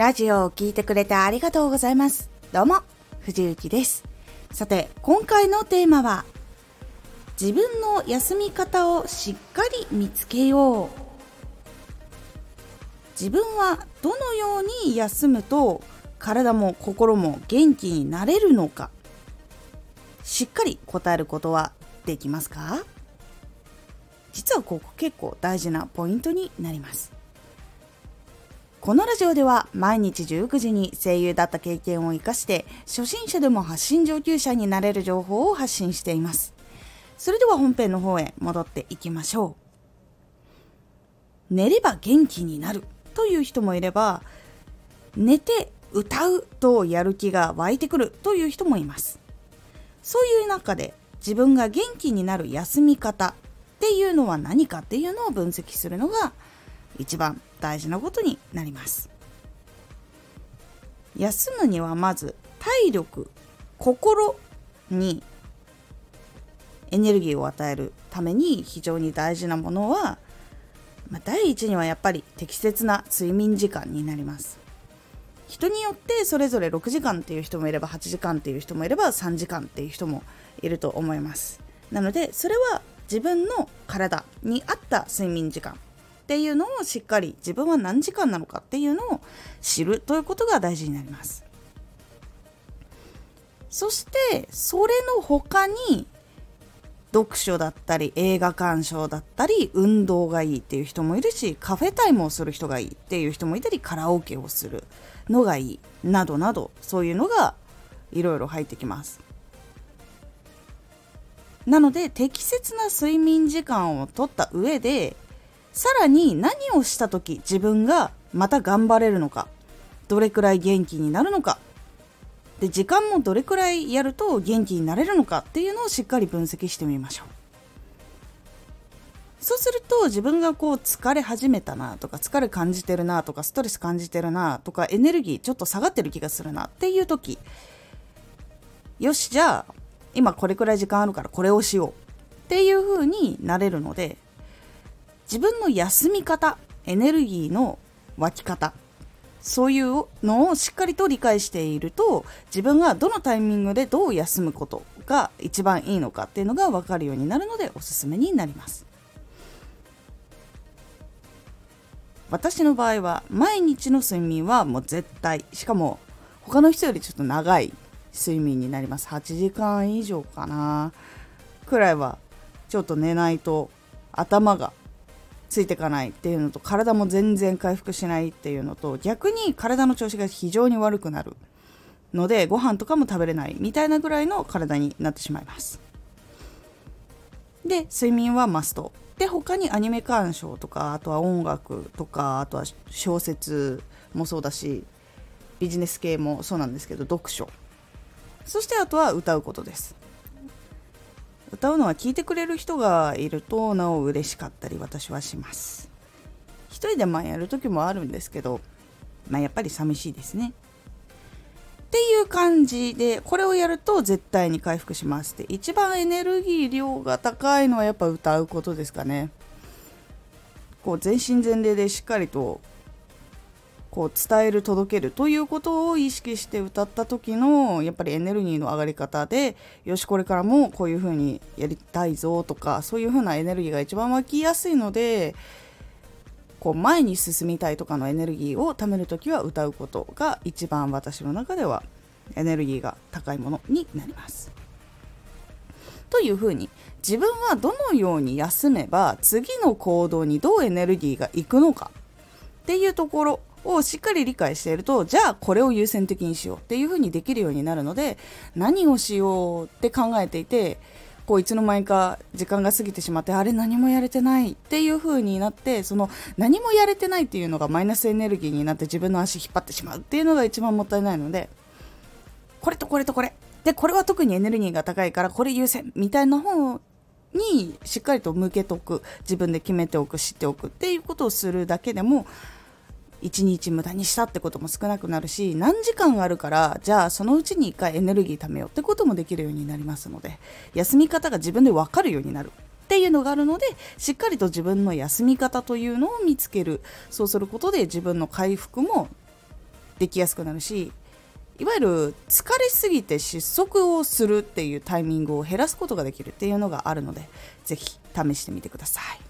ラジオを聴いてくれてありがとうございます。どうも、藤幸です。さて、今回のテーマは、自分の休み方をしっかり見つけよう。自分はどのように休むと体も心も元気になれるのかしっかり答えることはできますか？実はここ結構大事なポイントになりますこのラジオでは毎日19時に声優だった経験を生かして初心者でも発信上級者になれる情報を発信しています。それでは本編の方へ戻っていきましょう。寝れば元気になるという人もいれば寝て歌うとやる気が湧いてくるという人もいます。そういう中で自分が元気になる休み方っていうのは何かっていうのを分析するのが一番大事なことになります。休むにはまず体力心にエネルギーを与えるために非常に大事なものは、まあ、第一にはやっぱり適切な睡眠時間になります。人によってそれぞれ6時間っていう人もいれば8時間っていう人もいれば3時間っていう人もいると思います。なのでそれは自分の体に合った睡眠時間。っていうのをしっかり自分は何時間なのかっていうのを知るということが大事になります。そしてそれの他に読書だったり映画鑑賞だったり運動がいいっていう人もいるしカフェタイムをする人がいいっていう人もいたりカラオケをするのがいいなどなどそういうのがいろいろ入ってきます。なので適切な睡眠時間をとった上でさらに何をした時自分がまた頑張れるのかどれくらい元気になるのか。で時間もどれくらいやると元気になれるのかっていうのをしっかり分析してみましょう。そうすると自分がこう疲れ始めたなとか疲れ感じてるなとかストレス感じてるなとかエネルギーちょっと下がってる気がするなっていう時よしじゃあ今これくらい時間あるからこれをしようっていう風になれるので自分の休み方エネルギーの湧き方そういうのをしっかりと理解していると自分がどのタイミングでどう休むことが一番いいのかっていうのが分かるようになるのでおすすめになります。私の場合は毎日の睡眠はもう絶対しかも他の人よりちょっと長い睡眠になります。8時間以上かな。くらいはちょっと寝ないと頭がついていかないっていうのと体も全然回復しないっていうのと逆に体の調子が非常に悪くなるのでご飯とかも食べれないみたいなぐらいの体になってしまいます。で睡眠はマスト。で他にアニメ鑑賞とかあとは音楽とかあとは小説もそうだしビジネス系もそうなんですけど読書。そしてあとは歌うことです。歌うのは聞いてくれる人がいるとなお嬉しかったり私はします。一人でまあやる時もあるんですけど、まあ、やっぱり寂しいですね。っていう感じでこれをやると絶対に回復しますって。一番エネルギー量が高いのはやっぱ歌うことですかね。こう全身全霊でしっかりとこう伝える届けるということを意識して歌った時のやっぱりエネルギーの上がり方でよしこれからもこういう風にやりたいぞとかそういう風なエネルギーが一番湧きやすいのでこう前に進みたいとかのエネルギーを貯める時は歌うことが一番私の中ではエネルギーが高いものになります。というふうに自分はどのように休めば次の行動にどうエネルギーがいくのかっていうところをしっかり理解しているとじゃあこれを優先的にしようっていうふうにできるようになるので何をしようって考えていてこういつの間にか時間が過ぎてしまってあれ何もやれてないっていう風になってその何もやれてないっていうのがマイナスエネルギーになって自分の足引っ張ってしまうっていうのが一番もったいないのでこれとこれとこれ。でこれは特にエネルギーが高いからこれ優先みたいな方にしっかりと向けておく。自分で決めておく知っておくっていうことをするだけでも1日無駄にしたってことも少なくなるし何時間あるからじゃあそのうちに1回エネルギー貯めようってこともできるようになりますので休み方が自分で分かるようになる。っていうのがあるのでしっかりと自分の休み方というのを見つける。そうすることで自分の回復もできやすくなるしいわゆる疲れすぎて失速をするっていうタイミングを減らすことができるっていうのがあるのでぜひ試してみてください。